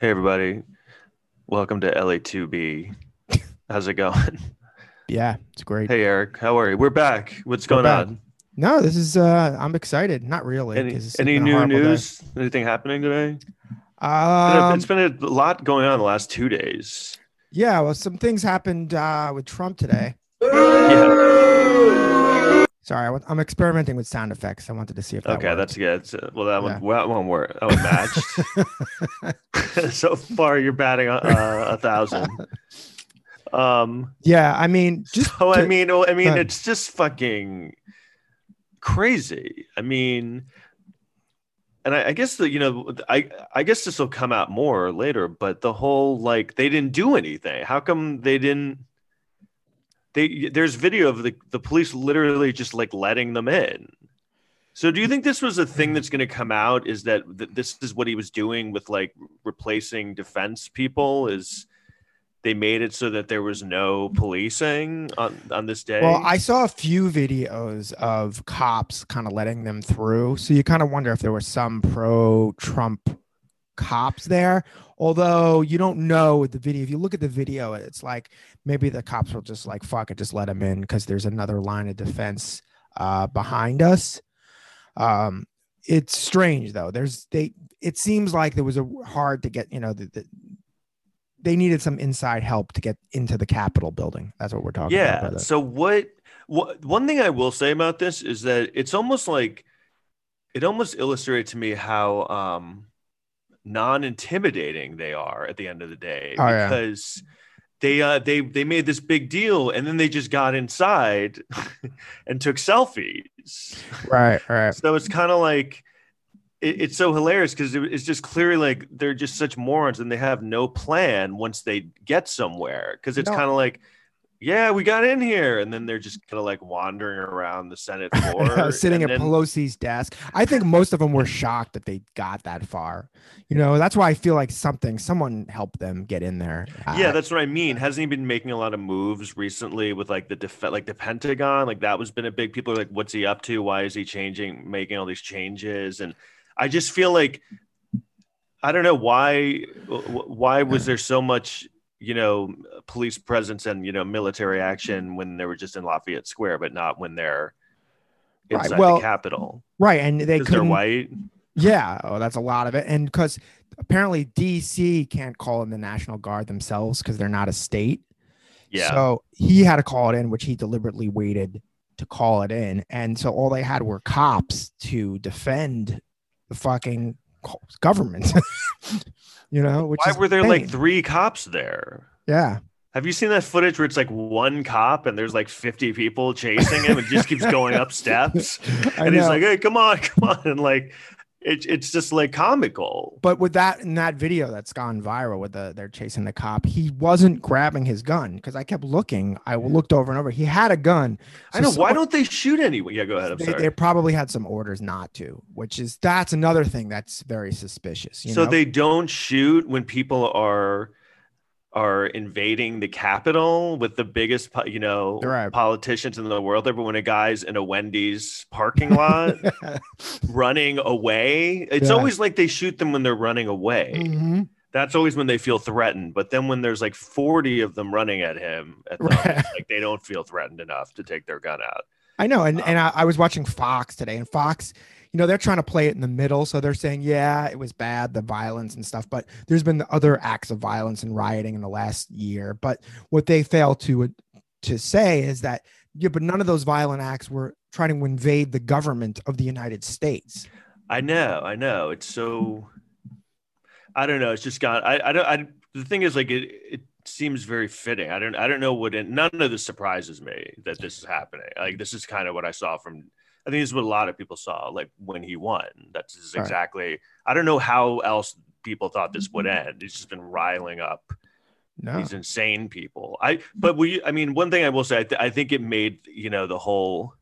Hey everybody, welcome to LA2B. How's it going? Yeah, it's great. Hey Eric, how are you? We're back. What's We're going back. on? No, this is uh I'm excited. Not really. Any, any new horrible day. news? Anything happening today? Um, it's been a lot going on the last two days. yeah, well, some things happened uh with Trump today. Yeah. Sorry, I'm experimenting with sound effects. I wanted to see if that Okay, worked. that's good. Well, that Yeah. one, that one worked. That one matched. so far, you're batting uh, a thousand. Um, yeah. I mean, just So I mean, well, I mean, it's just fucking crazy. I mean, and I, I guess that you know, I I guess this will come out more later, but the whole like they didn't do anything. How come they didn't? They there's video of the the police literally just like letting them in. So do you think this was a thing that's going to come out? Is that th- this is what he was doing with like replacing defense people? Is they made it so that there was no policing on on this day? well, I saw a few videos of cops kind of letting them through. So you kind of wonder if there were some pro-Trump cops there. Although you don't know with the video. If you look at the video, it's like maybe the cops will just like fuck it, just let them in because there's another line of defense uh, behind us. Um, it's strange though. There's they. It seems like there was a hard to get. You know, the, the, they needed some inside help to get into the Capitol building. That's what we're talking about. yeah. So what? What one thing I will say about this is that it's almost like it almost illustrates to me how um non-intimidating they are at the end of the day Oh, yeah. because they uh they they made this big deal and then they just got inside and took selfies. Right. Right. So it's kind of like it, it's so hilarious because it, it's just clearly like they're just such morons and they have no plan once they get somewhere. Because it's No. kind of like, yeah, we got in here, and then they're just kind of like wandering around the Senate floor, sitting at then- Pelosi's desk. I think most of them were shocked that they got that far. You know, that's why I feel like something, someone helped them get in there. Yeah, Uh, that's what I mean. Hasn't he been making a lot of moves recently with like the def- like the Pentagon? Like that was been a big. People are like, "What's he up to? Why is he changing, making all these changes?" And I just feel like I don't know why. Why was there so much, you know, police presence and you know military action when they were just in Lafayette Square, but not when they're Right, inside well, the Capitol? right. And they couldn't. white. Yeah. Oh, that's a lot of it. And because apparently DC can't call in the National Guard themselves because they're not a state. Yeah. So he had to call it in, which he deliberately waited to call it in. And so all they had were cops to defend the fucking government. you know, which why were there like three cops there? yeah. Have you seen that footage where it's like one cop and there's like 50 people chasing him and just keeps going up steps? And he's like, hey, come on, come on. And like, it, it's just like comical. but with that in that video that's gone viral with the they're chasing the cop, he wasn't grabbing his gun because I kept looking. I looked over and over. He had a gun. I know. So Why don't they shoot anyway? Yeah, go ahead. I'm they, sorry. they probably had some orders not to, which is that's another thing that's very suspicious. You so know? they don't shoot when people are are invading the Capitol with the biggest, you know, Right. politicians in the world. But when a guy's in a Wendy's parking lot running away, it's Yeah. always like they shoot them when they're running away. Mhm. that's always when they feel threatened. But then when there's like 40 of them running at him, at Right. it's like they don't feel threatened enough to take their gun out. I know, and, Um, and I, I was watching Fox today, and Fox, you know, they're trying to play it in the middle, so they're saying, yeah, it was bad, the violence and stuff, but there's been other acts of violence and rioting in the last year. But what they fail to uh, to say is that yeah, but none of those violent acts were trying to invade the government of the United States. I know, I know. It's so, I don't know. It's just got, I, I don't, I, the thing is like, it, it seems very fitting. I don't, I don't know what, it, none of this surprises me that this is happening. Like, this is kind of what I saw from, I think this is what a lot of people saw, like when he won. That's Right. exactly, I don't know how else people thought this would end. It's just been riling up No, these insane people. I but we I mean one thing I will say I, th- I think it made you know the whole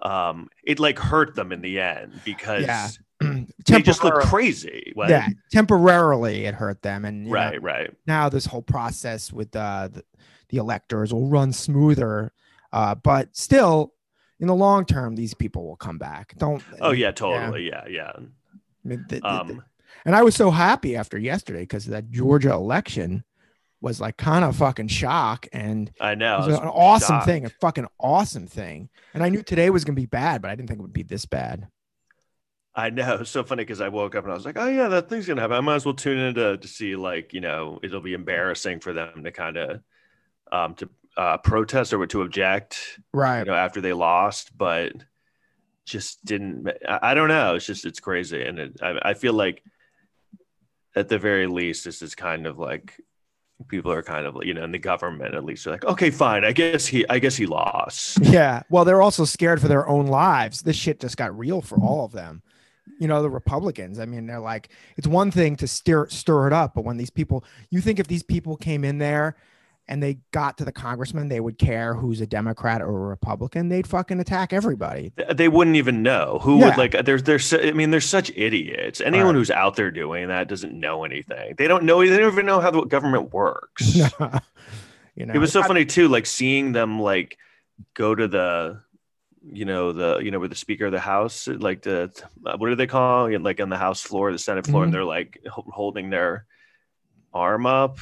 um it like hurt them in the end because Yeah. they just look crazy. Like, yeah, temporarily it hurt them, and you know, right, right. now this whole process with uh, the the electors will run smoother, uh, but still, in the long term, these people will come back. Don't. Oh yeah, totally. Yeah, yeah. Mean, the- the- Um, And I was so happy after yesterday because that Georgia election was like kind of fucking shock and I know. it was an awesome thing, a fucking awesome thing. And I knew today was gonna be bad, but I didn't think it would be this bad. I know. It's so funny because I woke up and I was like, oh, yeah, that thing's going to happen. I might as well tune in to, to see, like, you know, it'll be embarrassing for them to kind of um, to uh, protest or to object, Right. you know, after they lost, but just didn't. I, I don't know. It's just, it's crazy. And it, I, I feel like at the very least, this is kind of like people are kind of, you know, in the government at least are like, okay, fine. I guess he, I guess he lost. Yeah. Well, they're also scared for their own lives. This shit just got real for all of them. You know, the Republicans. I mean, they're like, it's one thing to stir stir it up, but when these people, you think if these people came in there and they got to the congressman, they would care who's a Democrat or a Republican. They'd fucking attack everybody. they wouldn't even know who Yeah. would like there's there's i mean there's such idiots anyone Right. who's out there doing that doesn't know anything they don't know they don't even know how the government works you know, it was so funny too like seeing them like go to the you know the you know where the speaker of the house like the uh, what do they call it like on the house floor the senate floor Mhm. and they're like holding their arm up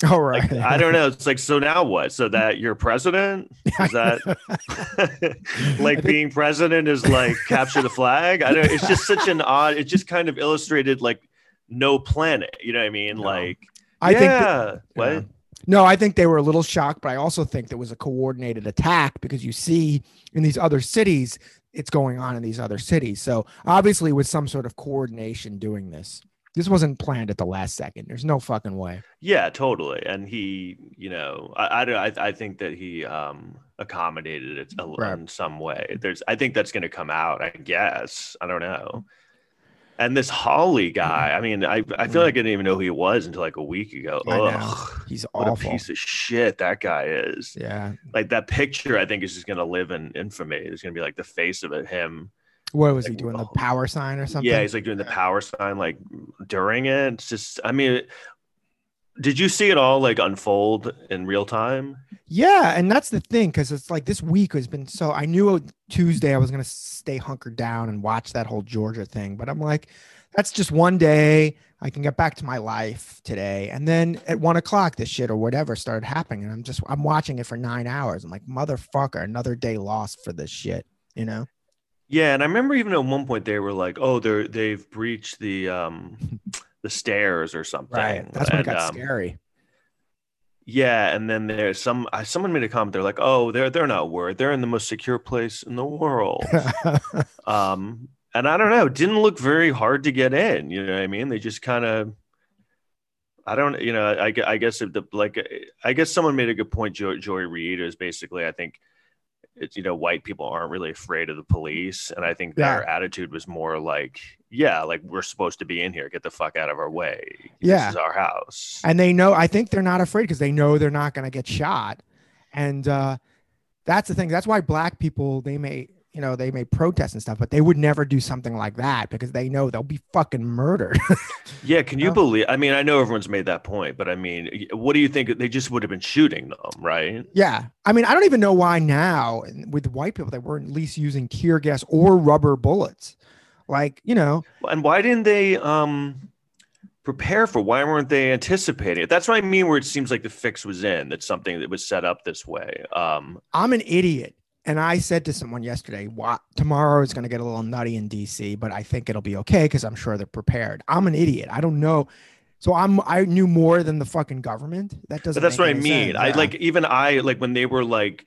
Oh, right. like i don't know it's like so now what so that you're president is that like being president is like capture the flag. I don't. It's just such an odd. It just kind of illustrated like no planet. You know what I mean? No. Like I yeah. think that- what? Yeah. No, I think they were a little shocked, but I also think there was a coordinated attack because you see in these other cities, it's going on in these other cities. So obviously, with some sort of coordination doing this, this wasn't planned at the last second. There's no fucking way. Yeah, totally. And he, you know, I, I, don't- I, I think that he um accommodated it a, Right. in some way. There's, I think that's going to come out. I guess. I don't know. And this Hawley guy, I mean, I, I feel like I didn't even know who he was until like a week ago. Ugh, He's what a piece of shit that guy is. Yeah. like that picture i think is just going to live in infamy it's going to be like the face of it him What was he doing? The oh. power sign or something? yeah he's like doing the power sign like during it it's just i mean did you see it all like unfold in real time Yeah, and that's the thing because it's like this week has been so. I knew Tuesday I was gonna stay hunkered down and watch that whole Georgia thing, but I'm like, that's just one day. I can get back to my life today, and then at one o'clock, this shit or whatever started happening, and I'm just I'm watching it for nine hours. I'm like, motherfucker, another day lost for this shit. You know? Yeah and i remember even at one point they were like oh they're they've breached the um the stairs or something Right. That's when it got um, scary. yeah and then there's some I, someone made a comment they're like oh they're they're not worried they're in the most secure place in the world um and i don't know it didn't look very hard to get in you know what i mean they just kind of i don't you know i, I guess if the like i guess someone made a good point joy, joy reid is basically i think it's you know white people aren't really afraid of the police and i think their attitude was more like yeah like we're supposed to be in here get the fuck out of our way. Yeah. this is our house. And they know i think they're not afraid because they know they're not going to get shot. And uh that's the thing that's why black people they may you know they may protest and stuff but they would never do something like that because they know they'll be fucking murdered yeah can you Oh. believe i mean i know everyone's made that point but i mean what do you think they just would have been shooting them right yeah i mean i don't even know why now with white people they weren't at least using tear gas or rubber bullets like you know And why didn't they um prepare for? Why weren't they anticipating it? That's what I mean. Where it seems like the fix was in. That's something that was set up this way. Um, i'm an idiot and i said to someone yesterday what tomorrow is going to get a little nutty in dc but i think it'll be okay because i'm sure they're prepared i'm an idiot i don't know so i'm i knew more than the fucking government that doesn't but that's make what I mean. I like even I like when they were like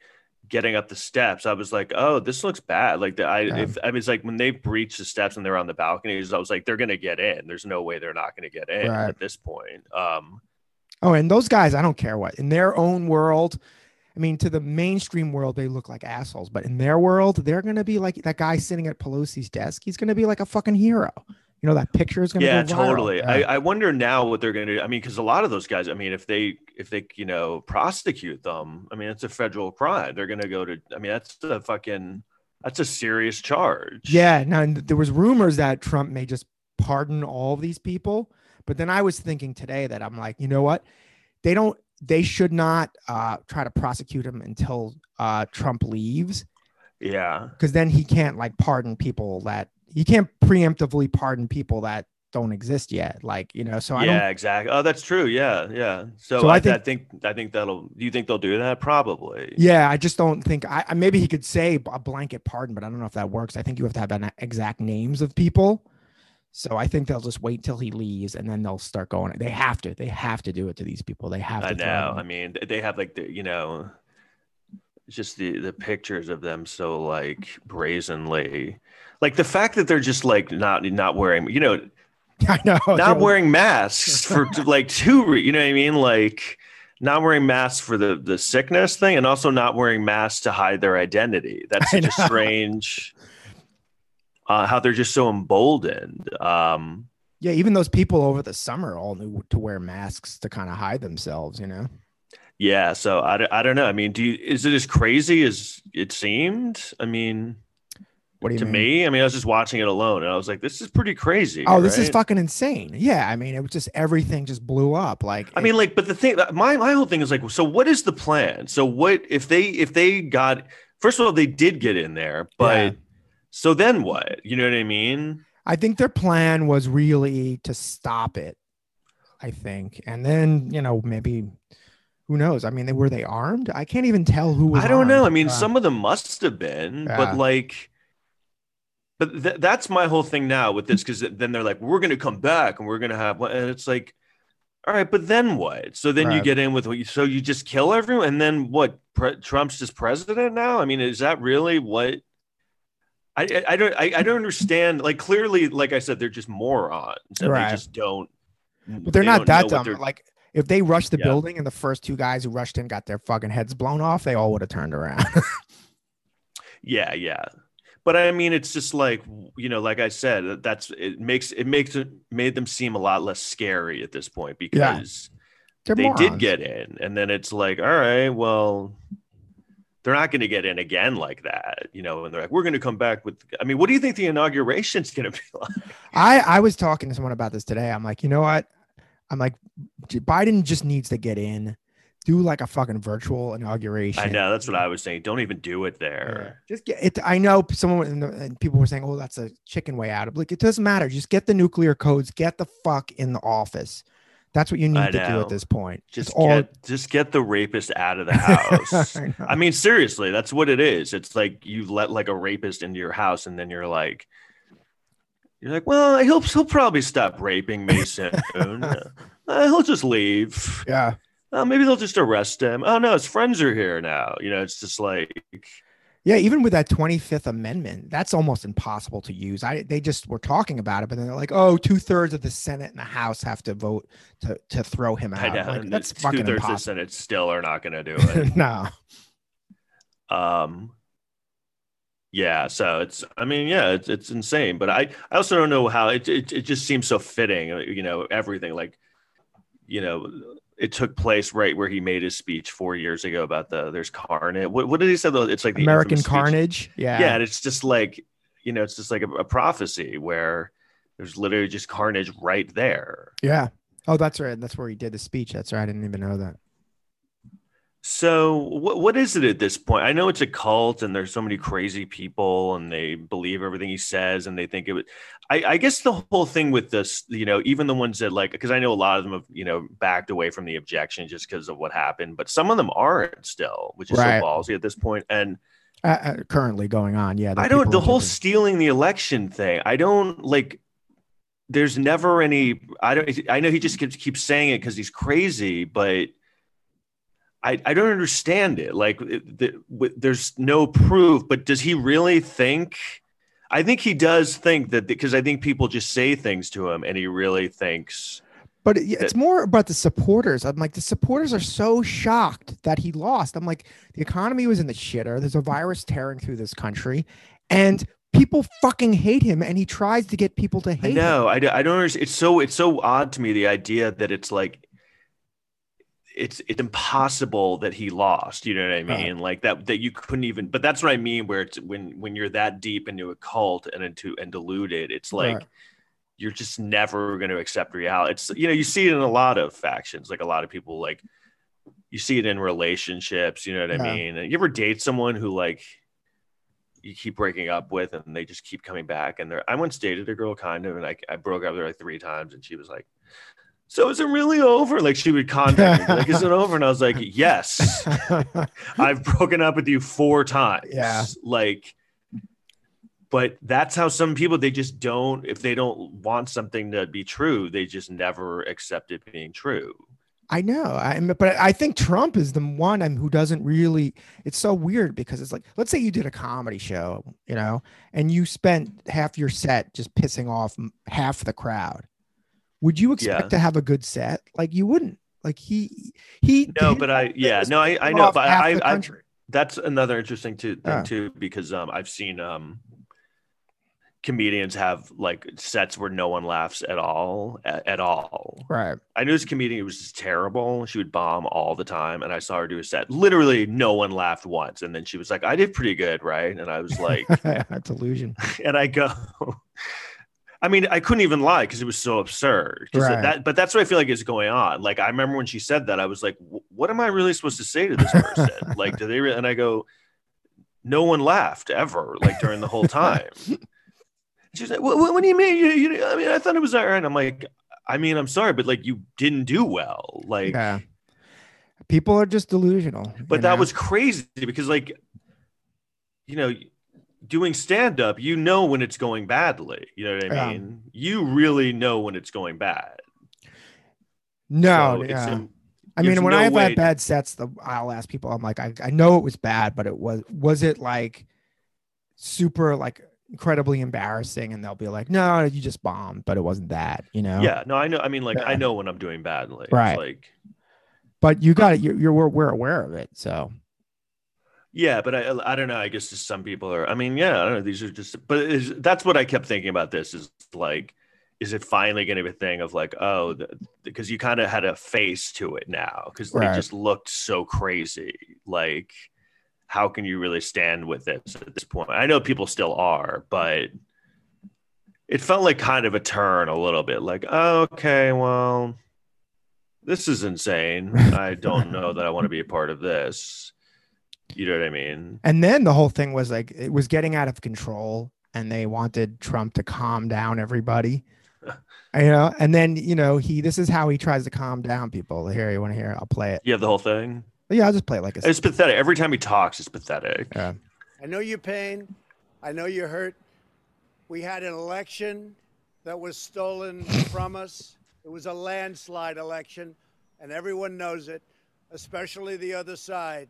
getting up the steps. I was like, oh, this looks bad. Like the, I Yeah. if I was like when they breached the steps and they're on the balconies, I was like, they're gonna get in. There's no way they're not gonna get in Right. at this point. Um, Oh, and those guys, I don't care what in their own world. I mean, to the mainstream world, they look like assholes, but in their world, they're gonna be like that guy sitting at Pelosi's desk. He's gonna be like a fucking hero. You know that picture is gonna yeah go totally Yeah. I, I wonder now what they're going to do i mean because a lot of those guys i mean if they if they you know prosecute them i mean it's a federal crime they're going to go to i mean that's a fucking that's a serious charge yeah. Now and there was rumors that Trump may just pardon all these people, but then I was thinking today that I'm like, you know what? They don't. They should not uh, try to prosecute him until uh, Trump leaves. yeah because then he can't like pardon people that he can't preemptively pardon people that don't exist yet. Like you know, so I yeah, exactly. Oh, that's true. Yeah, yeah. So, So I I, I, think- think, I think that'll. Do you think they'll do that? Probably. Yeah, I just don't think. I I- maybe he could say a blanket pardon, but I don't know if that works. I think you have to have an exact names of people. So I think they'll just wait till he leaves and then they'll start going. They have to. They have to do it to these people. They have to. I know. I mean, they have like the you know, just the the pictures of them so like brazenly, like the fact that they're just like not not wearing, you know, I know. not dude. wearing masks for like two, re- you know what I mean, like. Not wearing masks for the the sickness thing, and also not wearing masks to hide their identity. That's such a strange. Uh, how they're just so emboldened. Um, Yeah, even those people over the summer all knew to wear masks to kind of hide themselves. You know. Yeah, so I, don't- I don't know. I mean, do you, is it as crazy as it seemed? I mean, What do you to mean? me, I mean, I was just watching it alone, and I was like, this is pretty crazy. Oh, this is fucking insane. Yeah, I mean, it was just everything just blew up. Like, I it- mean, like, but the thing, my my whole thing is like, so what is the plan? So what if they if they got first of all they did get in there, but Yeah. So then what? You know what I mean? I think their plan was really to stop it. I think, and then you know maybe who knows? I mean, they were they armed? I can't even tell who was. I don't know. I mean, Uh, some of them must have been, Yeah. but like, but th- that's my whole thing now with this because then they're like, we're going to come back and we're going to have, one," and it's like, all right, but then what? So then you get in with what you, so you just kill everyone, and then what? Pre- Trump's just president now. I mean, is that really what? I, I, don't I, I don't understand. Like clearly, like I said, they're just morons, and Right. they just don't. But they're they not that dumb. Like if they rushed the Yeah. building and the first two guys who rushed in got their fucking heads blown off, they all would have turned around. Yeah, yeah. But I mean, it's just like you know, like I said, that's it makes it makes it made them seem a lot less scary at this point because They're they did get in, and then it's like, all right, well, they're not going to get in again like that, you know. And they're like, we're going to come back with. I mean, what do you think the inauguration's going to be like? I I was talking to someone about this today. I'm like, you know what? I'm like, Biden just needs to get in, do like a fucking virtual inauguration. I know that's what I was saying. Don't even do it Yeah. there. Just get it. I know someone in the, and people were saying, "Oh, that's a chicken way out." of Like it doesn't matter. Just get the nuclear codes. Get the fuck in the office. That's what you need to do at this point. Just It's all. get just get the rapist out of the house. I. I mean, seriously, that's what it is. It's like you let like a rapist into your house, and then you're like, you're like, well, he'll he'll probably stop raping me soon. Uh, he'll just leave. yeah. Uh, maybe they'll just arrest him. Oh no, his friends are here now. You know, it's just like, Yeah, even with that 25th Amendment, that's almost impossible to use. I they just were talking about it, but then they're like, oh, two thirds of the Senate and the House have to vote to, to throw him out. I I'm know like, that's two fucking thirds of the. Senate still are not going to do it. no. um, yeah. So it's, I mean, yeah, it's it's insane. But I I also don't know how it it, it just seems so fitting. You know, everything like, you know. It took place right where he made his speech four years ago about the there's carnage. What, what did he say though? It's like the American infamous speech. Carnage. Yeah. yeah and it's just like you know it's just like a, a prophecy where there's literally just carnage right there Yeah. Oh, that's right. That's where he did the speech. That's right. I didn't even know that. So what, what is it at this point i know it's a cult and there's so many crazy people and they believe everything he says and they think it would I, I guess the whole thing with this you know even the ones that like because i know a lot of them have you know backed away from the objection just because of what happened but some of them aren't still which is Right. so ballsy at this point and Uh, uh, currently going on. Yeah. I don't. The whole keeping- stealing the election thing. I don't like. There's never any. I don't. I know he just keeps, keeps saying it because he's crazy, but I I don't understand it. Like, it, the, w- there's no proof. But does he really think? I think he does think that because I think people just say things to him, and he really thinks. But it- it's more about the supporters. I'm like, the supporters are so shocked that he lost. I'm like, the economy was in the shitter. There's a virus tearing through this country, and people fucking hate him. And he tries to get people to I hate him. know. I, don't- I don't understand. It's so it's so odd to me the idea that it's like it's it's impossible that he lost. You know what I mean? Like that that you couldn't even. But that's what I mean. Where it's when when you're that deep into a cult and into and deluded, it's like. Right. You're just never going to accept reality. It's you know you see it in a lot of factions. Like a lot of people like you see it in relationships. You know what I mean? You ever date someone who like you keep breaking up with and they just keep coming back and they're I once dated a girl kind of and I, I broke up with her like three times and she was like so is it really over like she would contact me like is it over and I was like yes I've broken up with you four times Yeah. like but that's how some people they just don't if they don't want something to be true they just never accept it being true I know. I but I think Trump is the one who doesn't really. It's so weird because it's like, let's say you did a comedy show, you know, and you spent half your set just pissing off half the crowd. Would you expect Yeah. to have a good set? Like you wouldn't. Like he he. no but i yeah no i, I know but i i that's another interesting too, thing too because um i've seen um comedians have like sets where no one laughs at all at, at all right. i knew this comedian who was just terrible she would bomb all the time and i saw her do a set literally no one laughed once and then she was like i did pretty good right and i was like That's illusion. and i go I mean, I couldn't even lie because it was so absurd. Right. That, but that's what I feel like is going on. Like, I remember when she said that, I was like, "What am I really supposed to say to this person?" like, do they? Really? And I go, "No one laughed ever, like during the whole time." She's like, "What, what, what do you mean? You, you, I mean, I thought it was all right." I'm like, "I mean, I'm sorry, but like, you didn't do well. Like, yeah. People are just delusional. but that know? was crazy because like you know doing stand up you know when it's going badly you know what i Yeah. mean you really know when it's going bad no. So yeah. I mean, when no I have had bad sets, the I'll ask people. I'm like, I, I know it was bad, but it was was it like super like incredibly embarrassing? And they'll be like, No, you just bombed, but it wasn't that, you know. yeah no i know i mean like i know when i'm doing badly It's Right. like But you got it. You're, you're we're, we're aware of it. So yeah but i i don't know i guess just some people are i mean yeah i don't know these are just but is, that's what i kept thinking about this is like is it finally going to be a thing of like oh because you kind of had a face to it now because Right. they just looked so crazy like how can you really stand with this at this point? I know people still are but it felt like kind of a turn a little bit like oh, okay well this is insane. I don't know that i want to be a part of this you know what i mean and then the whole thing was like it was getting out of control, and they wanted Trump to calm down everybody. you know, and then you know he this is how he tries to calm down people. Here, you want to hear? I'll play it. you have the whole thing Yeah, I'll just play it like a. it's pathetic every time he talks it's pathetic Yeah. I know your pain. I know you're hurt. We had an election that was stolen from us. It was a landslide election, and everyone knows it, especially the other side.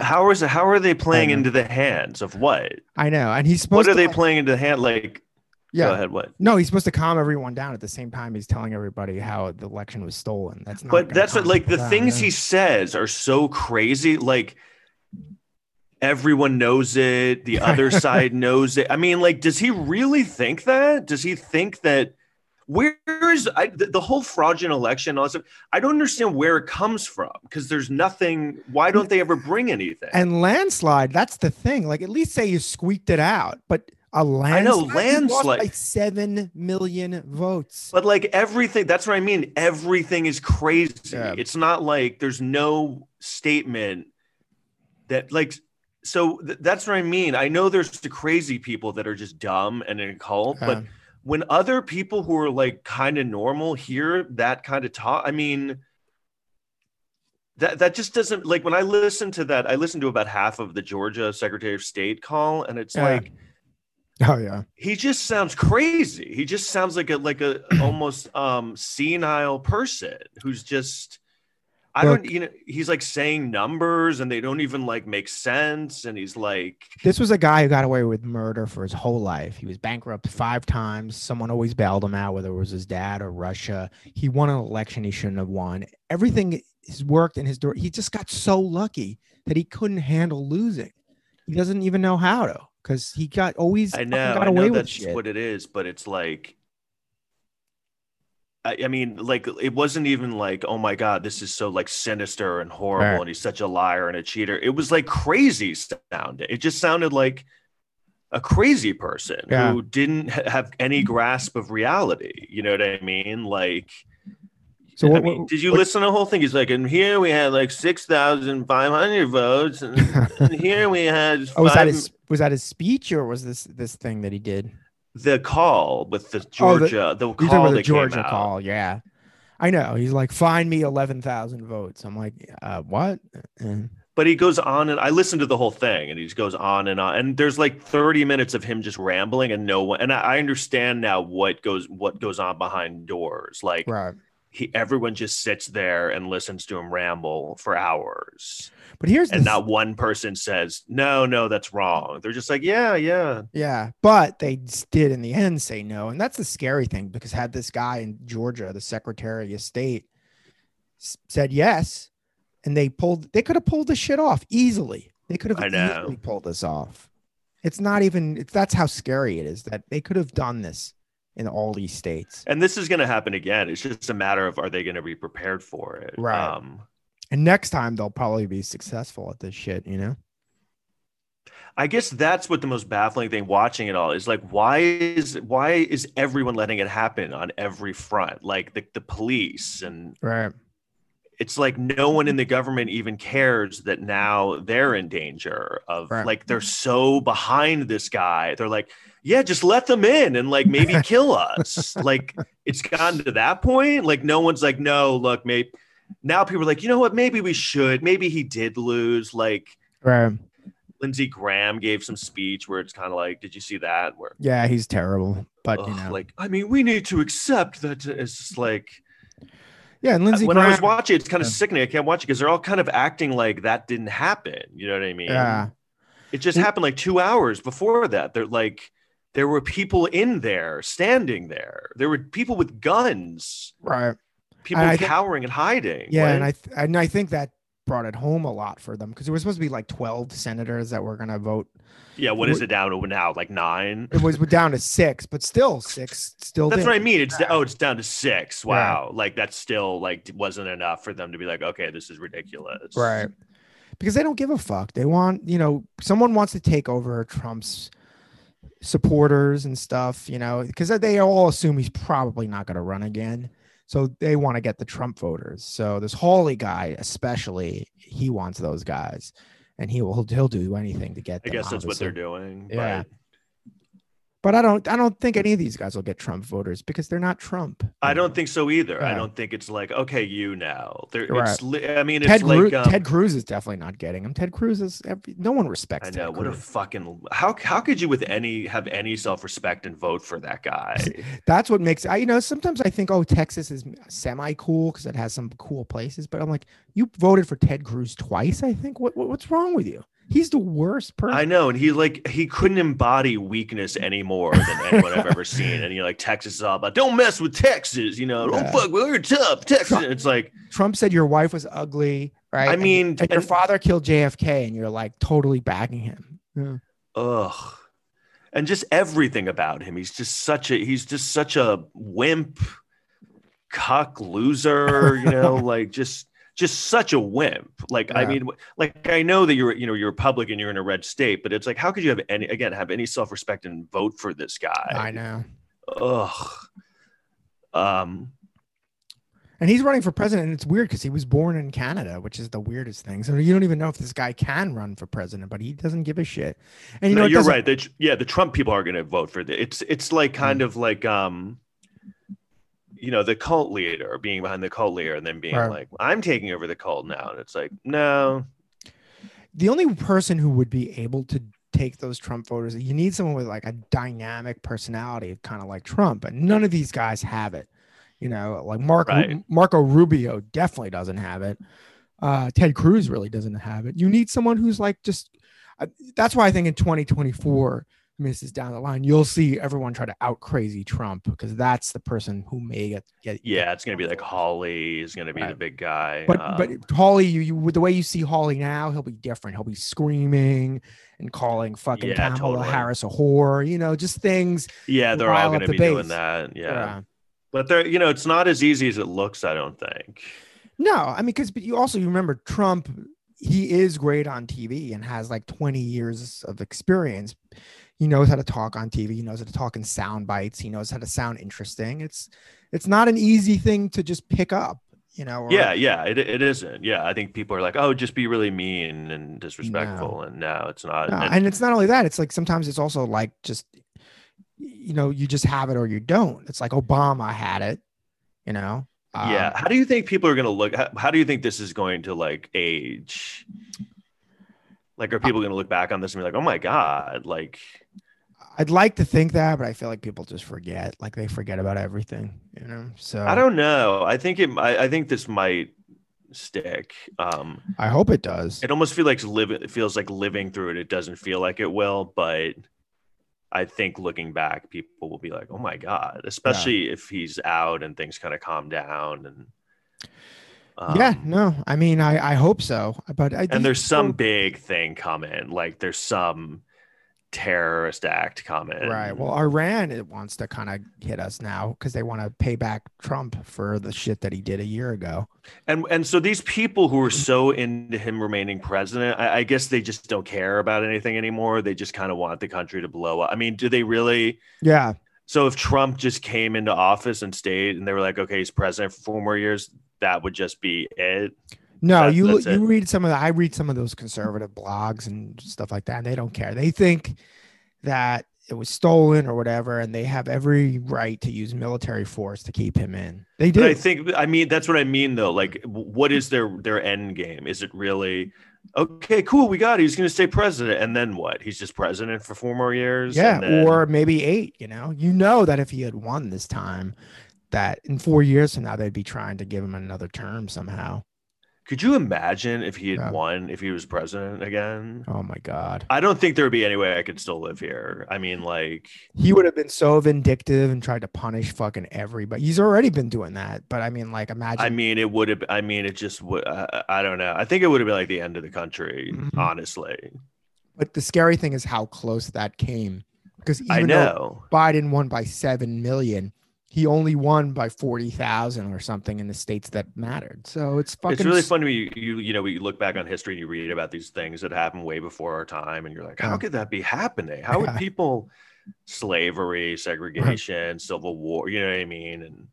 How is how are they playing into the hands of what I know, and he's supposed. what are they like- playing into the hand like Yeah. go ahead what No, he's supposed to calm everyone down at the same time. He's telling everybody how the election was stolen. That's not. but that's what like the down, things yeah. he says are so crazy like everyone knows it the other side knows it i mean like does he really think that does he think that where is I, the, the whole fraudulent election stuff, i don't understand where it comes from because there's nothing why don't they ever bring anything And landslide. That's the thing. Like at least say you squeaked it out, but a landslide. I know, landslide. by seven million votes. But like everything, that's what I mean. Everything is crazy. Yeah. It's not like there's no statement that like. So th- that's what I mean. I know there's the crazy people that are just dumb and in a cult, but Yeah. When other people who are like kind of normal hear that kind of talk, I mean, that that just doesn't like when I listen to that. I listened to about half of the Georgia Secretary of State call, and it's Yeah. like oh yeah. he just sounds crazy. He just sounds like a like a almost um senile person who's just I Look- don't you know he's like saying numbers and they don't even like make sense and he's like This was a guy who got away with murder for his whole life. He was bankrupt five times. Someone always bailed him out, whether it was his dad or Russia. He won an election he shouldn't have won. Everything has worked in his door. He just got so lucky that he couldn't handle losing. He doesn't even know how to. because he got always I know, got I away know with that's shit. what it is, but it's like, I, I mean, like it wasn't even like, oh my god, this is so like sinister and horrible, Right. and he's such a liar and a cheater. It was like crazy sounding. It just sounded like a crazy person Yeah. who didn't ha- have any grasp of reality. You know what I mean? Like. So I what- mean, what- did you what- listen to the whole thing? He's like, and here we had like six thousand five hundred votes, and, and here we had oh, was that his was that his speech or was this this thing that he did? The call with the Oh, the- Georgia, the, call the Georgia call, yeah. I know. He's like, find me eleven thousand votes. I'm like, uh, what? And- But he goes on and I listened to the whole thing and he just goes on and on. And there's like 30 minutes of him just rambling and no one and I, I understand now what goes what goes on behind doors. Like right. he everyone just sits there and listens to him ramble for hours. But here's And the not one person says, No, no, that's wrong. They're just like, Yeah, yeah. Yeah, but they did in the end say no, and that's the scary thing because had this guy in Georgia, the Secretary of State, said yes, and they pulled, they could have pulled this shit off easily. They could have easily pulled this off. It's not even. It's that's how scary it is that they could have done this in all these states. And this is gonna happen again. It's just a matter of are they gonna be prepared for it? Right. Um And next time they'll probably be successful at this shit. You know. I guess that's what the most baffling thing watching it all is like why is why is everyone letting it happen on every front like the, the police and Right. it's like no one in the government even cares that now they're in danger of Right. like they're so behind this guy they're like yeah just let them in and like maybe kill us like it's gotten to that point like no one's like no look maybe now people are like you know what maybe we should maybe he did lose like Right. Lindsey Graham gave some speech where it's kind of like, did you see that? Where, Yeah, he's terrible, but you know, like, I mean, we need to accept that. Uh, it's just like yeah. And Lindsey when Graham, I was watching, it's kind of Yeah. sickening. I can't watch it because they're all kind of acting like that didn't happen. You know what I mean? yeah. It just happened like two hours before that. They're like, there were people in there standing there. There were people with guns, Right. People I cowering and hiding. Yeah, and I th- and I think that brought it home a lot for them because there was supposed to be like 12 senators that were going to vote. yeah, what is it down to now? Like nine? It was down to six, but still six still That's did. what I mean. It's Yeah. oh, it's down to six. Yeah. Wow, like that's still like wasn't enough for them to be like, okay, this is ridiculous. Right. Because they don't give a fuck. They want, you know, someone wants to take over Trump's supporters and stuff, you know, because they all assume he's probably not going to run again. So they want to get the Trump voters. So this Hawley guy, especially, he wants those guys, and he will he'll do anything to get. I them, guess that's what they're doing. Yeah. But But I don't I don't think any of these guys will get Trump voters because they're not Trump. I don't think so either. I don't think it's like okay, you now. There, Right. it's. li- I mean, Ted it's like Cruz, um, Ted Cruz is definitely not getting him. Ted Cruz is every, no one respects. I Ted know what a fucking how how could you with any have any self respect and vote for that guy? That's what makes I you know sometimes I think oh Texas is semi cool because it has some cool places, but I'm like you voted for Ted Cruz twice. I think what, what what's wrong with you? He's the worst person. I know, and he like he couldn't embody weakness any more than anyone I've ever seen. And you like Texas is all about don't mess with Texas. You know, don't Yeah. fuck. We're tough, Texas. Trump- It's like Trump said your wife was ugly, right? I And- mean, and, your and- father killed JFK, and you're like totally backing him. Yeah. ugh and just everything about him he's just such a he's just such a wimp cuck loser you know like just just such a wimp like i mean like i know that you're you know you're republican you're in a red state but it's like how could you have any again have any self-respect and vote for this guy I know. ugh um And he's running for president, and it's weird because he was born in Canada, which is the weirdest thing. So you don't even know if this guy can run for president, but he doesn't give a shit. And you know, no, it you're right. The, yeah, the Trump people are going to vote for this. It's it's like kind of like um, you know, the cult leader being behind the cult leader and then being Right. like, I'm taking over the cult now, and it's like, no, the only person who would be able to take those Trump voters, you need someone with like a dynamic personality, kind of like Trump, and none of these guys have it. You know, like Marco Right. Marco Rubio definitely doesn't have it. Uh, Ted Cruz really doesn't have it. You need someone who's like just. Uh, that's why I think in 2024, misses down the line, you'll see everyone try to out crazy Trump because that's the person who may get, get Yeah, it's gonna be like Hawley is gonna be the big guy. But um, but Hawley, you, you with the way you see Hawley now, he'll be different. He'll be screaming and calling fucking Yeah, Kamala totally. Harris a whore. You know, just things. yeah, they're all gonna the be doing that. Yeah. Yeah. But they're you know, it's not as easy as it looks, I don't think. No, I mean, because but you also you remember Trump. He is great on TV and has like 20 years of experience. He knows how to talk on TV. He knows how to talk in sound bites. He knows how to sound interesting. It's it's not an easy thing to just pick up. You know. or- Yeah, yeah, it, it isn't. Yeah, I think people are like, oh, just be really mean and disrespectful, and no, it's not. No, And- and it's not only that. It's like sometimes it's also like just, you know, you just have it or you don't. It's like Obama had it, you know. yeah, Um, how do you think people are going to look? How, how do you think this is going to like age? Like, are people going to look back on this and be like, "Oh my god!" Like, I'd like to think that, but I feel like people just forget. Like they forget about everything, you know. So I don't know. I think it. I, I think this might stick. Um, I hope it does. it almost feels like living. It feels like living through it. It doesn't feel like it will, but I think looking back, people will be like, "Oh my god!" Especially if he's out and things kind of calm down and. yeah, um, no, I mean, I I hope so, but I and there's some big thing coming like there's some terrorist act coming right. Well, Iran it wants to kind of hit us now because they want to pay back Trump for the shit that he did a year ago. and and so these people who are so into him remaining president I, I guess they just don't care about anything anymore they just kind of want the country to blow up i mean do they really Yeah, so if trump just came into office and stayed and they were like okay he's president for four more years that would just be it No, That- you you it. read some of the I read some of those conservative blogs and stuff like that, and they don't care. They think that it was stolen or whatever, and they have every right to use military force to keep him in. They do. But I think I mean that's what I mean though. Like, what is their their end game? Is it really okay? Cool, we got it. He's going to stay president, and then what? He's just president for four more years. yeah, and then- or maybe eight. You know, you know that if he had won this time, that in four years from now they'd be trying to give him another term somehow. Could you imagine if he had Yeah. won if he was president again? Oh my god, I don't think there would be any way I could still live here. I mean, like, he would have been so vindictive and tried to punish fucking everybody. He's already been doing that, but I mean, like, imagine. I mean, it would have. I mean, it just would. I, I don't know. I think it would have been like the end of the country, Mhm. honestly. But the scary thing is how close that came. Because I even though know. Biden won by seven million, he only won by forty thousand or something in the states that mattered. So it's fucking. it's really s- fun when you, you you know we look back on history and you read about these things that happened way before our time and you're like how Yeah. could that be happening how would people slavery segregation civil war you know what i mean and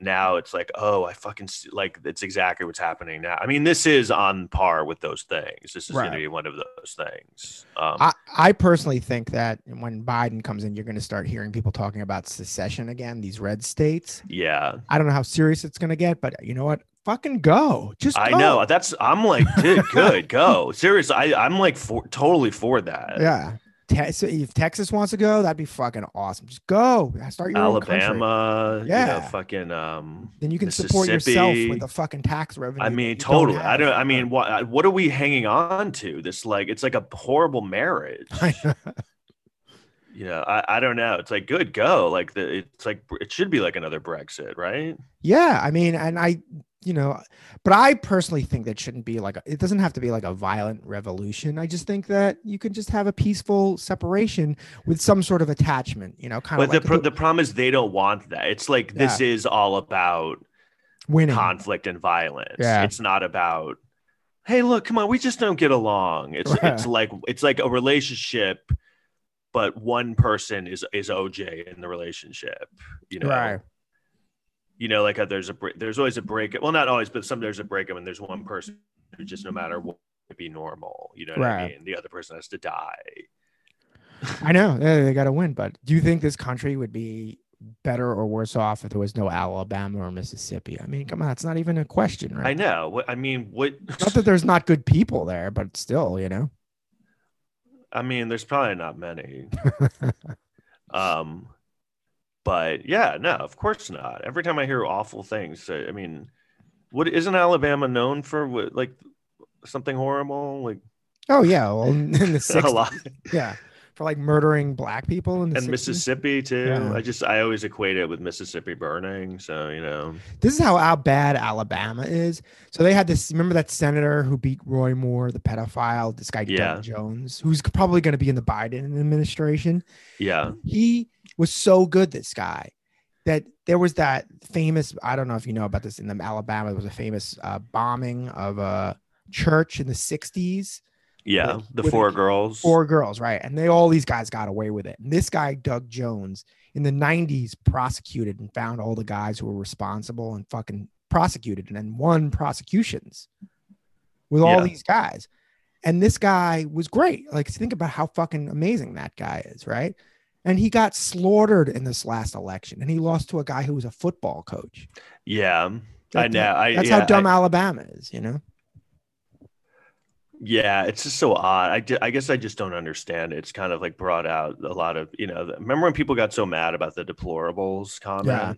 now it's like oh i fucking see, like it's exactly what's happening now i mean this is on par with those things this is going to be one of those things um, I, I personally think that when Biden comes in, you're going to start hearing people talking about secession again. These red states. yeah I don't know how serious it's going to get, but you know what? Fucking go. Just i know that's i'm like dude good go seriously I, i'm like for totally for that Yeah. Te- so if Texas wants to go, that'd be fucking awesome. Just go. Start your own country. Alabama, you know, Yeah. fucking um Then you can support yourself with the fucking tax revenue. I mean, totally. I don't. I mean, what what are we hanging on to? This like it's like a horrible marriage. You know, I, I don't know. It's like good go. Like the it's like it should be like another Brexit, right? Yeah, I mean, and I, you know, but I personally think that shouldn't be like a, it doesn't have to be like a violent revolution. I just think that you can just have a peaceful separation with some sort of attachment, you know, kind But of the like pro- the problem is they don't want that. It's like this is all about winning. conflict and violence. Yeah. It's not about hey, look, come on, we just don't get along. It's it's like it's like a relationship, but one person is is OJ in the relationship. You know, Right. You know, like uh, there's a there's always a break. Well, not always, but some there's a breakup, and there's one person who just no matter what would be normal. You know what I mean? The other person has to die. I know they, they got to win, but do you think this country would be better or worse off if there was no Alabama or Mississippi? I mean, come on, it's not even a question, right? I know. What I mean, what? Not that there's not good people there, but still, you know. I mean, there's probably not many. um, but yeah, no, of course not. Every time I hear awful things, I mean, what isn't Alabama known for? What, like something horrible? Like Oh yeah, well, in the a lot. yeah for like murdering black people in and 60s. Mississippi too. Yeah. I just I always equate it with Mississippi burning. So you know, This is how how bad Alabama is. So they had this. Remember that senator who beat Roy Moore, the pedophile, this guy Yeah. Doug Jones, who's probably going to be in the Biden administration. yeah, He was so good. This guy that there was that famous. I don't know if you know about this in the Alabama. There was a famous uh, bombing of a church in the '60s. yeah. With- the with four the- girls. Four girls, right? And they all these guys got away with it. And this guy, Doug Jones, in the 90s, prosecuted and found all the guys who were responsible and fucking prosecuted and then won prosecutions with all Yeah. these guys. And this guy was great. Like, think about how fucking amazing that guy is, right? And he got slaughtered in this last election and he lost to a guy who was a football coach. Yeah, I know. I, That's yeah, how dumb I- Alabama is, you know? yeah, it's just so odd. I, I guess I just don't understand. It's kind of like brought out a lot of you know. Remember when people got so mad about the deplorables comment? Yeah.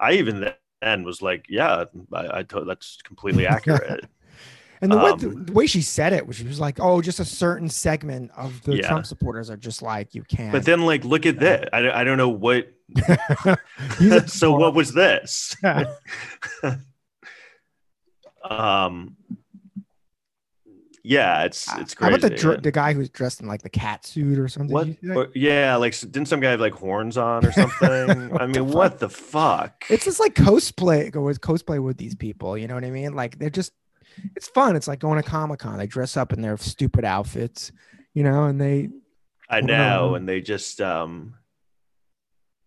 I even then was like, yeah, I, I to- that's completely accurate. And the, way, Um, the way she said it was she was like, "Oh, just a certain segment of the Yeah. Trump supporters are just like you can't." but then, like, look at this. I, don't- I don't know what. So what was this? Yeah. um. Yeah, it's it's How crazy. about the dr- the guy who's dressed in like the cat suit or something? What? Did you see that? or- yeah, like didn't some guy have like horns on or something? I mean, fuck? what the fuck? It's just like cosplay. Go with cosplay with these people. You know what I mean? Like they're just. It's fun. It's like going to Comic Con. They dress up in their stupid outfits, you know, and they. I know, and they just um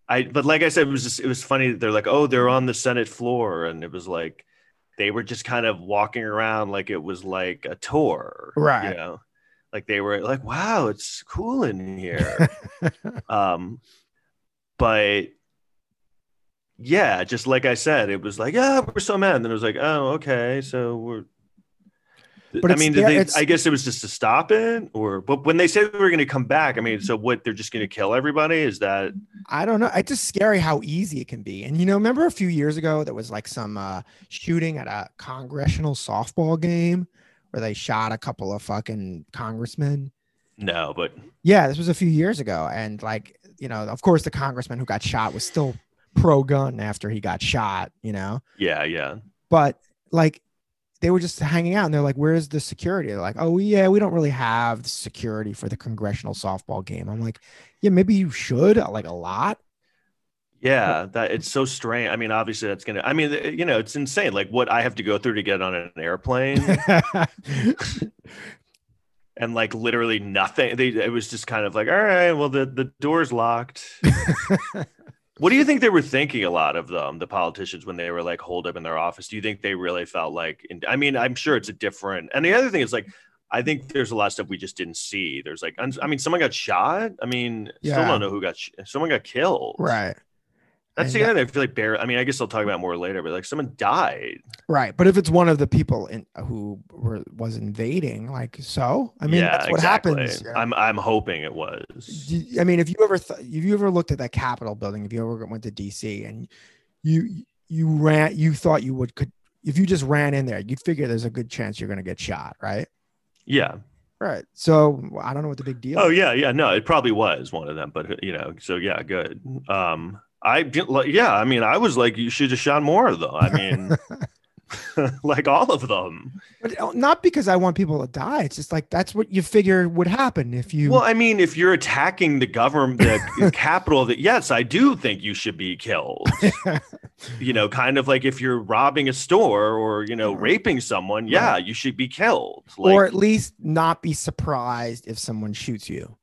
I but like I said, it was just it was funny they're like, oh, they're on the Senate floor, and it was like they were just kind of walking around like it was like a tour. Right. You know, like they were like, wow, it's cool in here. um but yeah, just like I said, it was like, yeah, we're so mad. And then it was like, oh, okay, so we're. But I mean, did there- they, I guess it was just to stop it, or but when they said they were going to come back, I mean, so what? They're just going to kill everybody? Is that? I don't know. It's just scary how easy it can be. And you know, remember a few years ago there was like some uh, shooting at a congressional softball game where they shot a couple of fucking congressmen. No, but Yeah, this was a few years ago, and like you know, of course, the congressman who got shot was still pro gun after he got shot. You know, yeah, yeah, but like they were just hanging out and they're like where's the security they're like oh yeah we don't really have the security for the congressional softball game i'm like yeah maybe you should like a lot yeah. That it's so strange. I mean, obviously, that's gonna. I mean, you know, it's insane. Like what I have to go through to get on an airplane, and like literally nothing. They, it was just kind of like, all right, well, the the door's locked. What do you think they were thinking? A lot of them, the politicians, when they were like holed up in their office. Do you think they really felt like? In, I mean, I'm sure it's a different. And the other thing is like, I think there's a lot of stuff we just didn't see. There's like, I mean, someone got shot. I mean, still don't know who got. sh- Someone got killed. right That's the other thing. I feel like Bear. I mean, I guess I'll talk about more later, but like someone died. right but if it's one of the people in who were was invading like so i mean yeah, that's what exactly. happens yeah. I'm I'm hoping it was. I mean, if you ever th- if you ever looked at that Capitol building, if you ever went to DC and you you ran, you thought you would could if you just ran in there, you'd figure there's a good chance you're going to get shot, right? Yeah. Right. So I don't know what the big deal. Oh is. yeah, yeah. No, it probably was one of them, but you know, so yeah, good. Um, I. Yeah, I mean, I was like, you should have shot more though. I mean, like all of them. but uh, not because I want people to die. It's just like that's what you figure would happen if you. Well, I mean, if you're attacking the government, the Capitol, that yes, I do think you should be killed. you know, kind of like if you're robbing a store or you know raping someone, yeah, you should be killed. Like, or at least not be surprised if someone shoots you.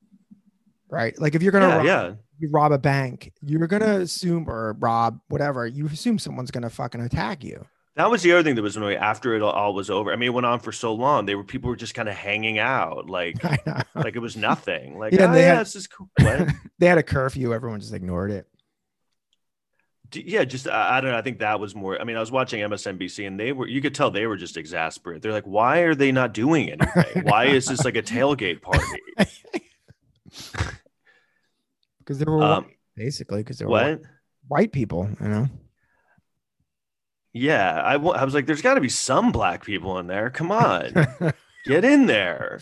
Right. Like if you're gonna yeah, rob, yeah. You rob a bank, you're gonna assume or rob whatever. You assume someone's gonna fucking attack you. That was the other thing that was annoying after it all was over. I mean, it went on for so long. They were people were just kind of hanging out, like like it was nothing. Like, Yeah, oh, they yeah, had- this is cool. They had a curfew. Everyone just ignored it. Yeah, just I, I don't know. I think that was more. I mean, I was watching MSNBC, and they were. You could tell they were just exasperated. They're like, "Why are they not doing anything? Why is this like a tailgate party?" Because they were Um, white, basically because they were white, white people, you know. Yeah, I, I was like, "There's got to be some black people in there. Come on, get in there."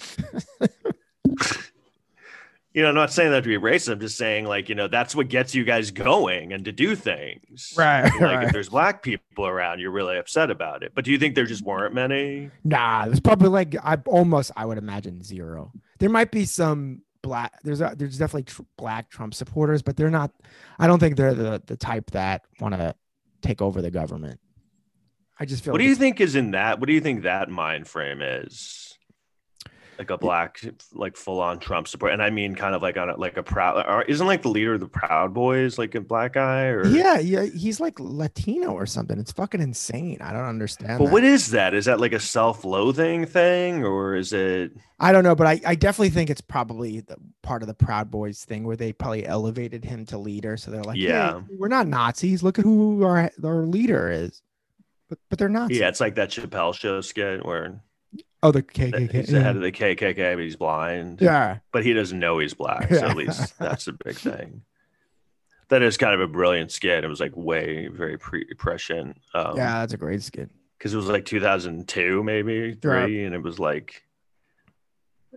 you know, I'm not saying that to be racist. I'm just saying, like, you know, that's what gets you guys going and to do things. Right, Like, right. if there's black people around, you're really upset about it. But do you think there just weren't many? Nah, there's probably like I almost I would imagine zero. There might be some black. There's a, there's definitely tr- black Trump supporters, but they're not. I don't think they're the the type that want to take over the government. I just feel. What like do you think is in that? What do you think that mind frame is? Like a black, like full on Trump support, and I mean, kind of like on a, like a proud. Isn't like the leader of the Proud Boys like a black guy? Or Yeah, yeah, he's like Latino or something. It's fucking insane. I don't understand. But that. what is that? Is that like a self-loathing thing, or is it? I don't know, but I, I definitely think it's probably the part of the Proud Boys thing where they probably elevated him to leader. So they're like, yeah, Yeah. we're not Nazis. Look at who our our leader is. But but they're not. Yeah, it's like that Chappelle show skit where Oh, the KKK. he's the head of the KKK, but he's blind. yeah. but he doesn't know he's black. So at least that's a big thing. That is kind of a brilliant skit. It was like way very pre prescient. Um, yeah, that's a great skit. because it was like 2002 maybe three, and it was like,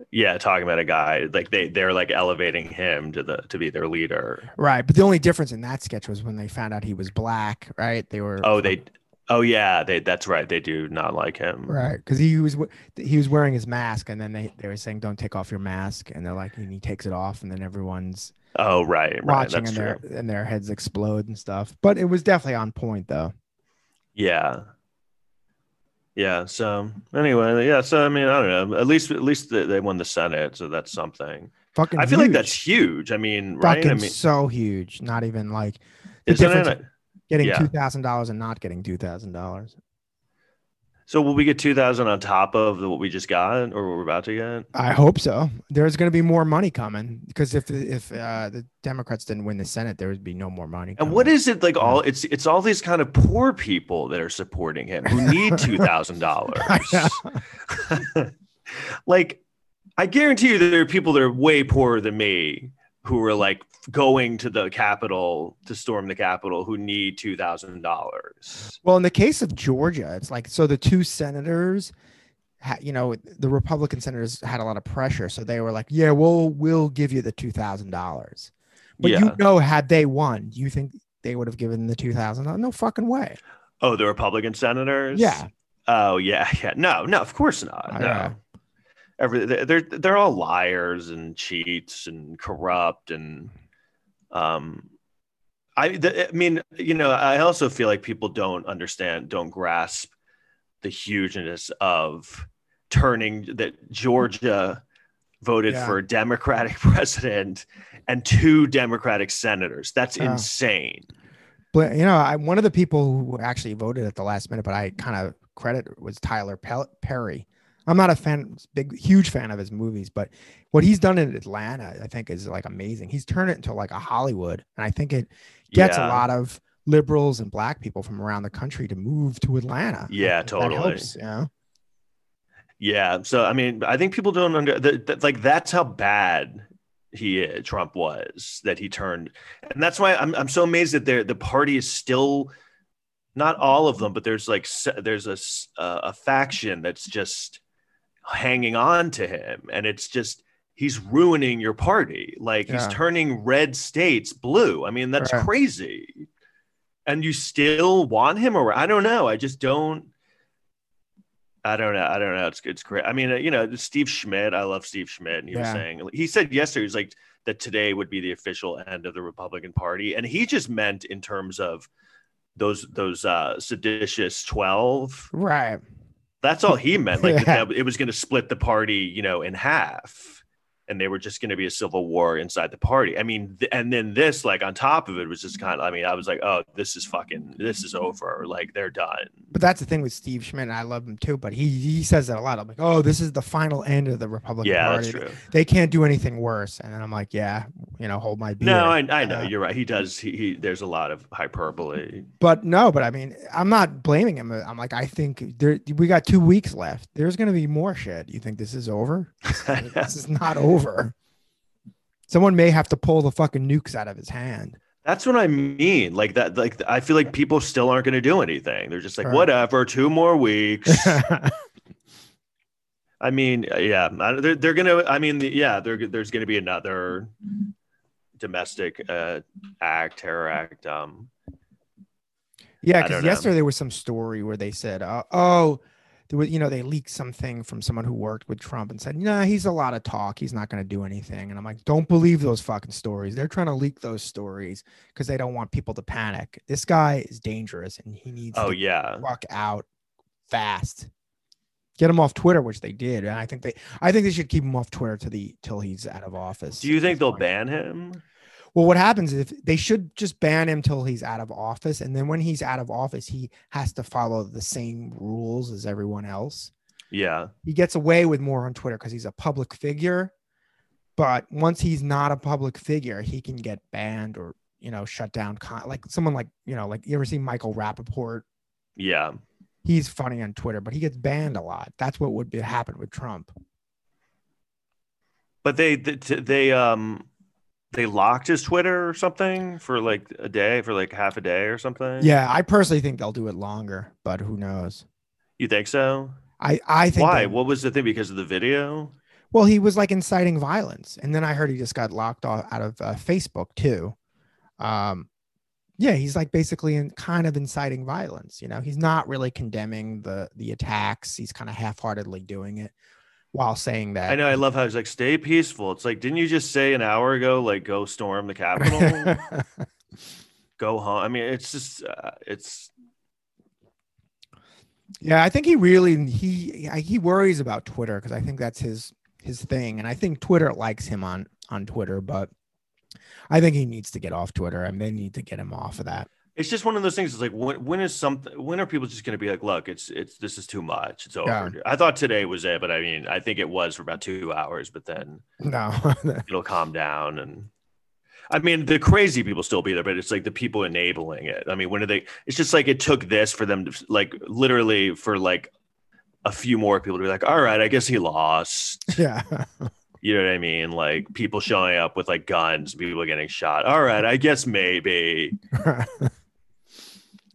yeah, talking about a guy like they they're like elevating him to the to be their leader. Right. But the only difference in that sketch was when they found out he was black, right? They were Oh, they, oh yeah, they that's right. They do not like him. right because he was he was wearing his mask and then they, they were saying don't take off your mask and they're like and he takes it off and then everyone's Oh right, right. watching That's and true. their and their heads explode and stuff. But it was definitely on point though. Yeah. Yeah. So anyway, yeah. So I mean, I don't know. At least, at least they, won the Senate, so that's something. Fucking I feel like that's huge. I mean, right? fucking I mean, so huge. Not even like the isn't difference it? Getting yeah. two thousand dollars and not getting two thousand dollars. So will we get two thousand on top of the, what we just got, or what we're about to get? I hope so. There's going to be more money coming because if if uh, the Democrats didn't win the Senate, there would be no more money. And what is it like? All it's it's all these kind of poor people that are supporting him who need two thousand dollars. like, I guarantee you, there are people that are way poorer than me who are like going to the Capitol to storm the Capitol who need two thousand dollars. Well, in the case of Georgia, it's like so the two senators, ha, you know, the Republican senators had a lot of pressure, so they were like, "Yeah, we'll we'll give you the two thousand dollars." But Yeah. you know, had they won, you think they would have given the two thousand? No fucking way. Oh, the Republican senators. Yeah. Oh yeah, yeah. No, no, of course not. No. Every they're they're all liars and cheats and corrupt and um I the, I mean, you know, I also feel like people don't understand, don't grasp the hugeness of turning that Georgia voted Yeah. for a Democratic president and two Democratic senators. That's Yeah. insane. But you know, I, one of the people who actually voted at the last minute, but I kind of credit was Tyler Perry. I'm not a fan, big, huge fan of his movies, but what he's done in Atlanta, I think, is like amazing. He's turned it into like a Hollywood, and I think it gets Yeah. a lot of liberals and black people from around the country to move to Atlanta. Yeah, totally. helps, you know? Yeah. So I mean, I think people don't under that, that like that's how bad he is, Trump was that he turned, and that's why I'm I'm so amazed that there the party is still not all of them, but there's like there's a uh, a faction that's just hanging on to him, and it's just he's ruining your party. Like he's turning red states blue. I mean, that's Right. crazy. And you still want him, or I don't know. I just don't. I don't know. I don't know. It's it's great. I mean, uh, you know, Steve Schmidt. I love Steve Schmidt. And he was saying he said yesterday he's like that today would be the official end of the Republican Party, and he just meant in terms of those those uh, seditious twelve. Right. That's all he meant. Like Yeah. that it was going to split the party, you know, in half. And they were just going to be a civil war inside the party. I mean, th- and then this, like on top of it, was just kind of. I mean, I was like, "Oh, this is fucking. This is over. Like they're done." But that's the thing with Steve Schmidt, and I love him too. But he he says that a lot. I'm like, oh, this is the final end of the Republican Yeah, Party. that's true. They can't do anything worse. And then I'm like, yeah, you know, hold my beer. No, I, I know Uh, you're right. He does. He, he there's a lot of hyperbole. But no, but I mean, I'm not blaming him. I'm like, I think there we got two weeks left. There's gonna be more shit. You think this is over? this is not over. Someone may have to pull the fucking nukes out of his hand. That's what I mean. Like that. Like I feel like people still aren't going to do anything. They're just like, Right. whatever. Two more weeks. I mean, yeah, they're, they're gonna. I mean, yeah, there's gonna be another domestic uh, act, terror act. Um, Yeah, because yesterday there was some story where they said, uh, "Oh, there was, you know, they leaked something from someone who worked with Trump and said, nah, he's a lot of talk. He's not going to do anything." And I'm like, "Don't believe those fucking stories. They're trying to leak those stories because they don't want people to panic. This guy is dangerous, and he needs oh to yeah, fuck out fast. Get him off Twitter, which they did. And I think they, I think they should keep him off Twitter to the till he's out of office. do you think they'll ban him? Well, what happens is if they should just ban him till he's out of office, and then when he's out of office, he has to follow the same rules as everyone else. Yeah, He gets away with more on Twitter because he's a public figure. But once he's not a public figure, he can get banned or you know shut down. Con- like someone like you know like you ever see Michael Rapaport? yeah. He's funny on Twitter, but he gets banned a lot. That's what would be happen with Trump. But they they, they um they locked his Twitter or something for like a day, for like half a day or something. Yeah, I personally think they'll do it longer, but who knows? you think so? I I think Why? they- What was the thing? Because of the video? Well, he was like inciting violence, and then I heard he just got locked off out of uh, Facebook too. Um, yeah, he's like basically in kind of inciting violence. You know, he's not really condemning the the attacks. He's kind of half-heartedly doing it while saying that. I know. I love how he's like, "Stay peaceful." It's like, didn't you just say an hour ago, like, go storm the Capitol, go home? I mean, it's just, uh, it's yeah, I think he really he he worries about Twitter because I think that's his his thing, and I think Twitter likes him on on Twitter, but I think he needs to get off Twitter, and they need to get him off of that. It's just one of those things. It's like, when when is something? When are people just going to be like, "Look, it's it's this is too much. It's over." Yeah. I thought today was it, but I mean, I think it was for about two hours, but then No, it'll calm down and. I mean, the crazy people still be there, but it's like the people enabling it. I mean, when are they? It's just like it took this for them to, like, literally for like a few more people to be like, all right, I guess he lost. yeah. You know what I mean? Like people showing up with like guns, people getting shot. All right, I guess maybe.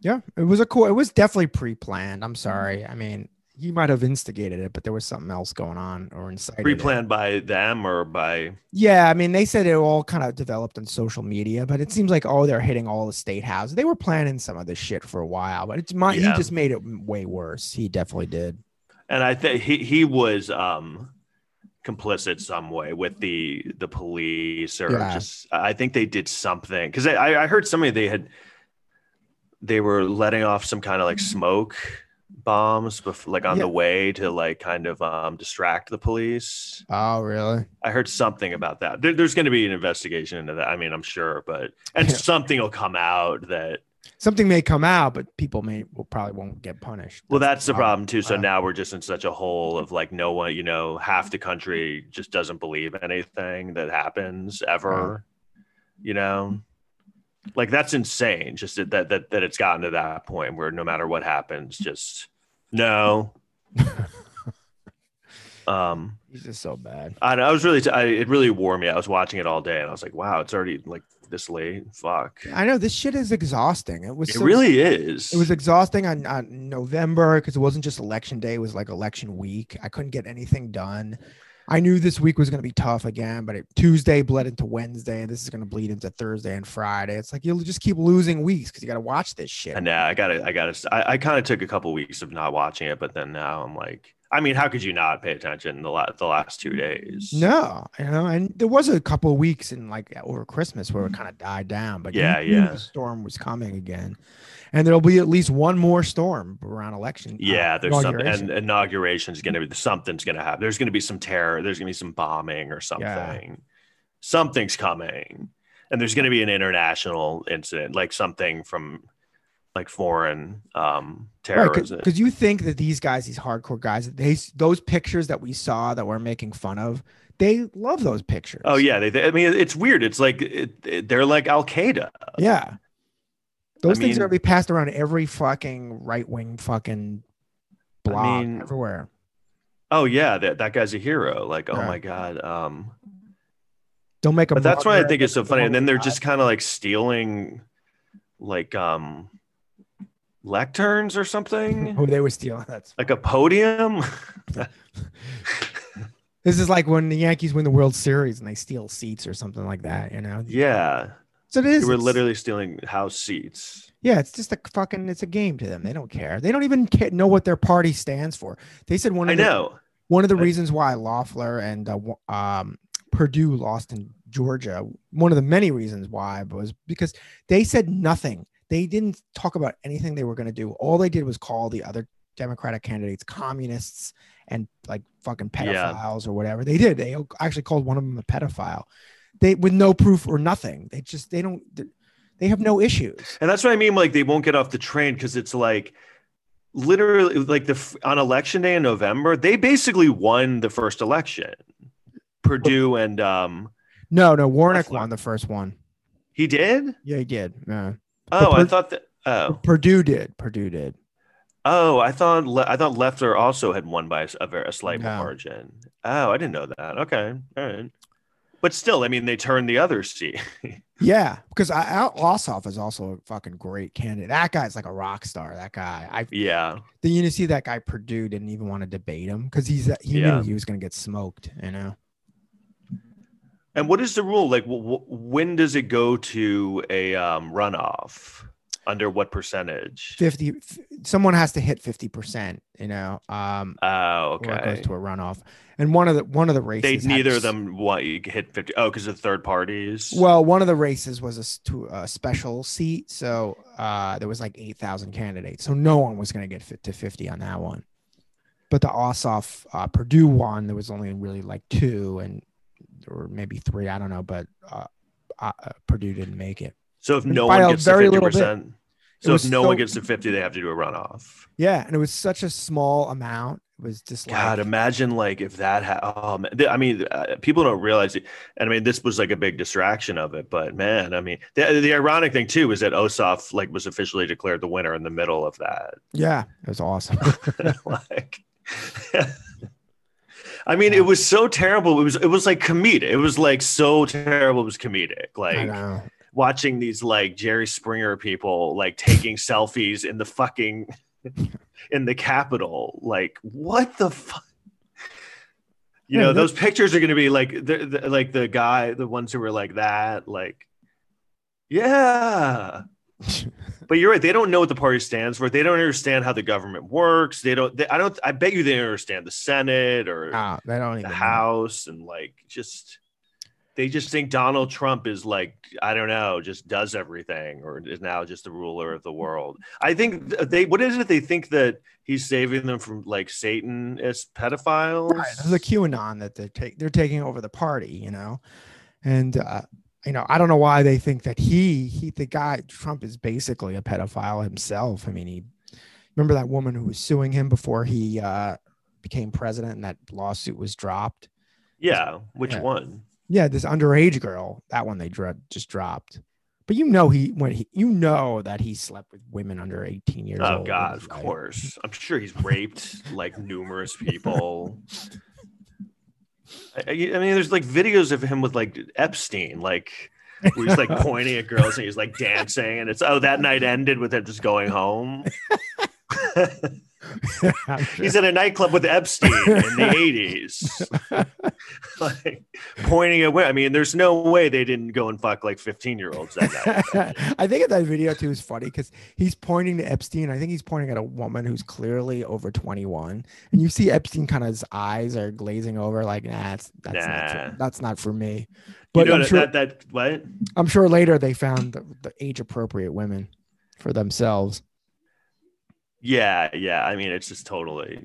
yeah, it was a cool. It was definitely pre-planned. I'm sorry. I mean, he might have instigated it, but there was something else going on or incited. it. Pre-planned by them or by Yeah, I mean, they said it all kind of developed on social media, but it seems like oh, they're hitting all the state houses. They were planning some of this shit for a while, but it's my Yeah. he just made it way worse. He definitely did. and I think he he was um complicit some way with the the police or Yeah. just I think they did something because I I heard somebody they had they were letting off some kind of like smoke bombs before, like on Yeah. the way to like kind of um distract the police. Oh, really? I heard something about that. There, there's going to be an investigation into that. I mean, I'm sure, but and Yeah. something will come out that Something may come out, but people may will probably won't get punished. well, that's the problem too. So Uh, now we're just in such a hole of like no one, you know, half the country just doesn't believe anything that happens ever. You know, like that's insane. Just that that that, it's gotten to that point where no matter what happens, just no. um He's just so bad. I, I was really, I, it really wore me. I was watching it all day, and I was like, "Wow, it's already like this late. Fuck, I know this shit is exhausting. It was it so- really is." It was exhausting on, on November because it wasn't just election day; it was like election week. I couldn't get anything done. I knew this week was going to be tough again, but it, Tuesday bled into Wednesday, and this is going to bleed into Thursday and Friday. It's like you'll just keep losing weeks because you got to watch this shit. And now I gotta, I gotta, I, I kind of took a couple weeks of not watching it, but then now I'm like, I mean, how could you not pay attention the last, the last two days? No, you know, and there was a couple of weeks in like over Christmas where it kind of died down, but Yeah, yeah. the storm was coming again, and there'll be at least one more storm around election. uh, Yeah, there's some, inauguration. and inauguration is gonna be something's gonna happen. There's gonna be some terror. There's gonna be some bombing or something. Something's coming, and there's gonna be an international incident, like something from like foreign um Right, terrorism. because you think that these guys, these hardcore guys, they those pictures that we saw that we're making fun of, they love those pictures. Oh yeah, they, they- I mean, it's weird. It's like it, it- they're like Al Qaeda. yeah. Those things are mean- gonna be passed around every fucking right wing fucking blog mean, everywhere. Oh yeah, that that guy's a hero. Like, oh my god. Um, Don't make a. but that's why I think it's so funny. And then they're the just kind of like stealing, like um, lecterns or something, Oh, they were stealing. That's like a podium. this is like when the Yankees win the World Series and they steal seats or something like that. You know. yeah, So it is. they were literally stealing house seats. Yeah, it's just a fucking. It's a game to them. They don't care. They don't even ca- know what their party stands for. They said one of I the, know. one of the I- reasons why Loeffler and uh, um, Perdue lost in Georgia. One of the many reasons why was because they said nothing. They didn't talk about anything they were going to do. All they did was call the other Democratic candidates communists and like fucking Yeah. pedophiles or whatever. They did. They actually called one of them a pedophile. They with no proof or nothing. They just they don't. They have no issues. And that's what I mean. Like they won't get off the train because it's like literally like the on election day in November, they basically won the first election. Perdue and um, No, no. Warnock Loeffler. won the first one. he did. Yeah, he did. Yeah. Oh, I thought that. Oh, Perdue did. Perdue did. oh, I thought Le- I thought Loeffler also had won by a, very a slight No. margin. Oh, I didn't know that. Okay, all right. But still, I mean, they turned the other seat. Yeah, because I, Al- Ossoff is also a fucking great candidate. That guy's like a rock star. That guy. I yeah, then you see that guy Perdue didn't even want to debate him because he's he Yeah. knew he was gonna get smoked. You know. And what is the rule? Like, when does it go to a um, runoff? Under what percentage? 50 someone has to hit 50% you know um Oh, okay. it goes to a runoff and one of the one of the races They neither of them want you hit fifty. Oh, because of third parties. well one of the races was a, to a special seat so uh there was like 8000 candidates so no one was going to get fit to 50 on that one but the Ossoff uh, Perdue one there was only really like two and or maybe three I don't know but uh, uh Perdue didn't make it so if no one gets to fifty little bit. percent, It so if no so- one gets to fifty, they have to do a runoff. yeah and it was such a small amount it was just like God, like imagine like if that had. Oh man, I mean, uh, people don't realize it. And I mean, this was like a big distraction of it. But man, I mean, the, the ironic thing too is that Ossoff like was officially declared the winner in the middle of that. yeah it was awesome like I mean, it was so terrible. It was it was like comedic. It was like so terrible. It was comedic. I Like know watching these like Jerry Springer people like taking selfies in the fucking in the Capitol. Like what the fuck? You Yeah, know, those pictures are going to be like the, the like the guy, the ones who were like that, like yeah. But you're right. They don't know what the party stands for. They don't understand how the government works. They don't. They, I don't. I bet you they don't understand the Senate or Ah, they don't the even know. House and like just. They just think Donald Trump is like I don't know, just does everything, or is now just the ruler of the world. I think they. What is it? They think that he's saving them from like Satan as pedophiles. Right. There's a QAnon that they're take they're taking over the party, you know, and uh, you know I don't know why they think that he he the guy Trump is basically a pedophile himself. I mean, he remember that woman who was suing him before he uh, became president, and that lawsuit was dropped. yeah. Which Yeah. one? Yeah, this underage girl, that one they dro- just dropped. But you know he when he you know that he slept with women under 18 years Oh old. Oh god, of right? course. I'm sure he's raped like numerous people. I, I I mean, there's like videos of him with like Epstein, like where he's like pointing at girls and he's like dancing, and it's oh that night ended with him just going home. Sure. he's in a nightclub with Epstein in the 80s, like pointing at. wo- I mean, there's no way they didn't go and fuck like 15 year olds that night. I think that video too is funny because he's pointing to Epstein. I think he's pointing at a woman who's clearly over 21, and you see Epstein kind of his eyes are glazing over, like, nah, that's that's not Nah. for, that's not for me. you But know I'm that, sure that that what? I'm sure later they found the, the age appropriate women for themselves. Yeah, yeah. I mean, it's just totally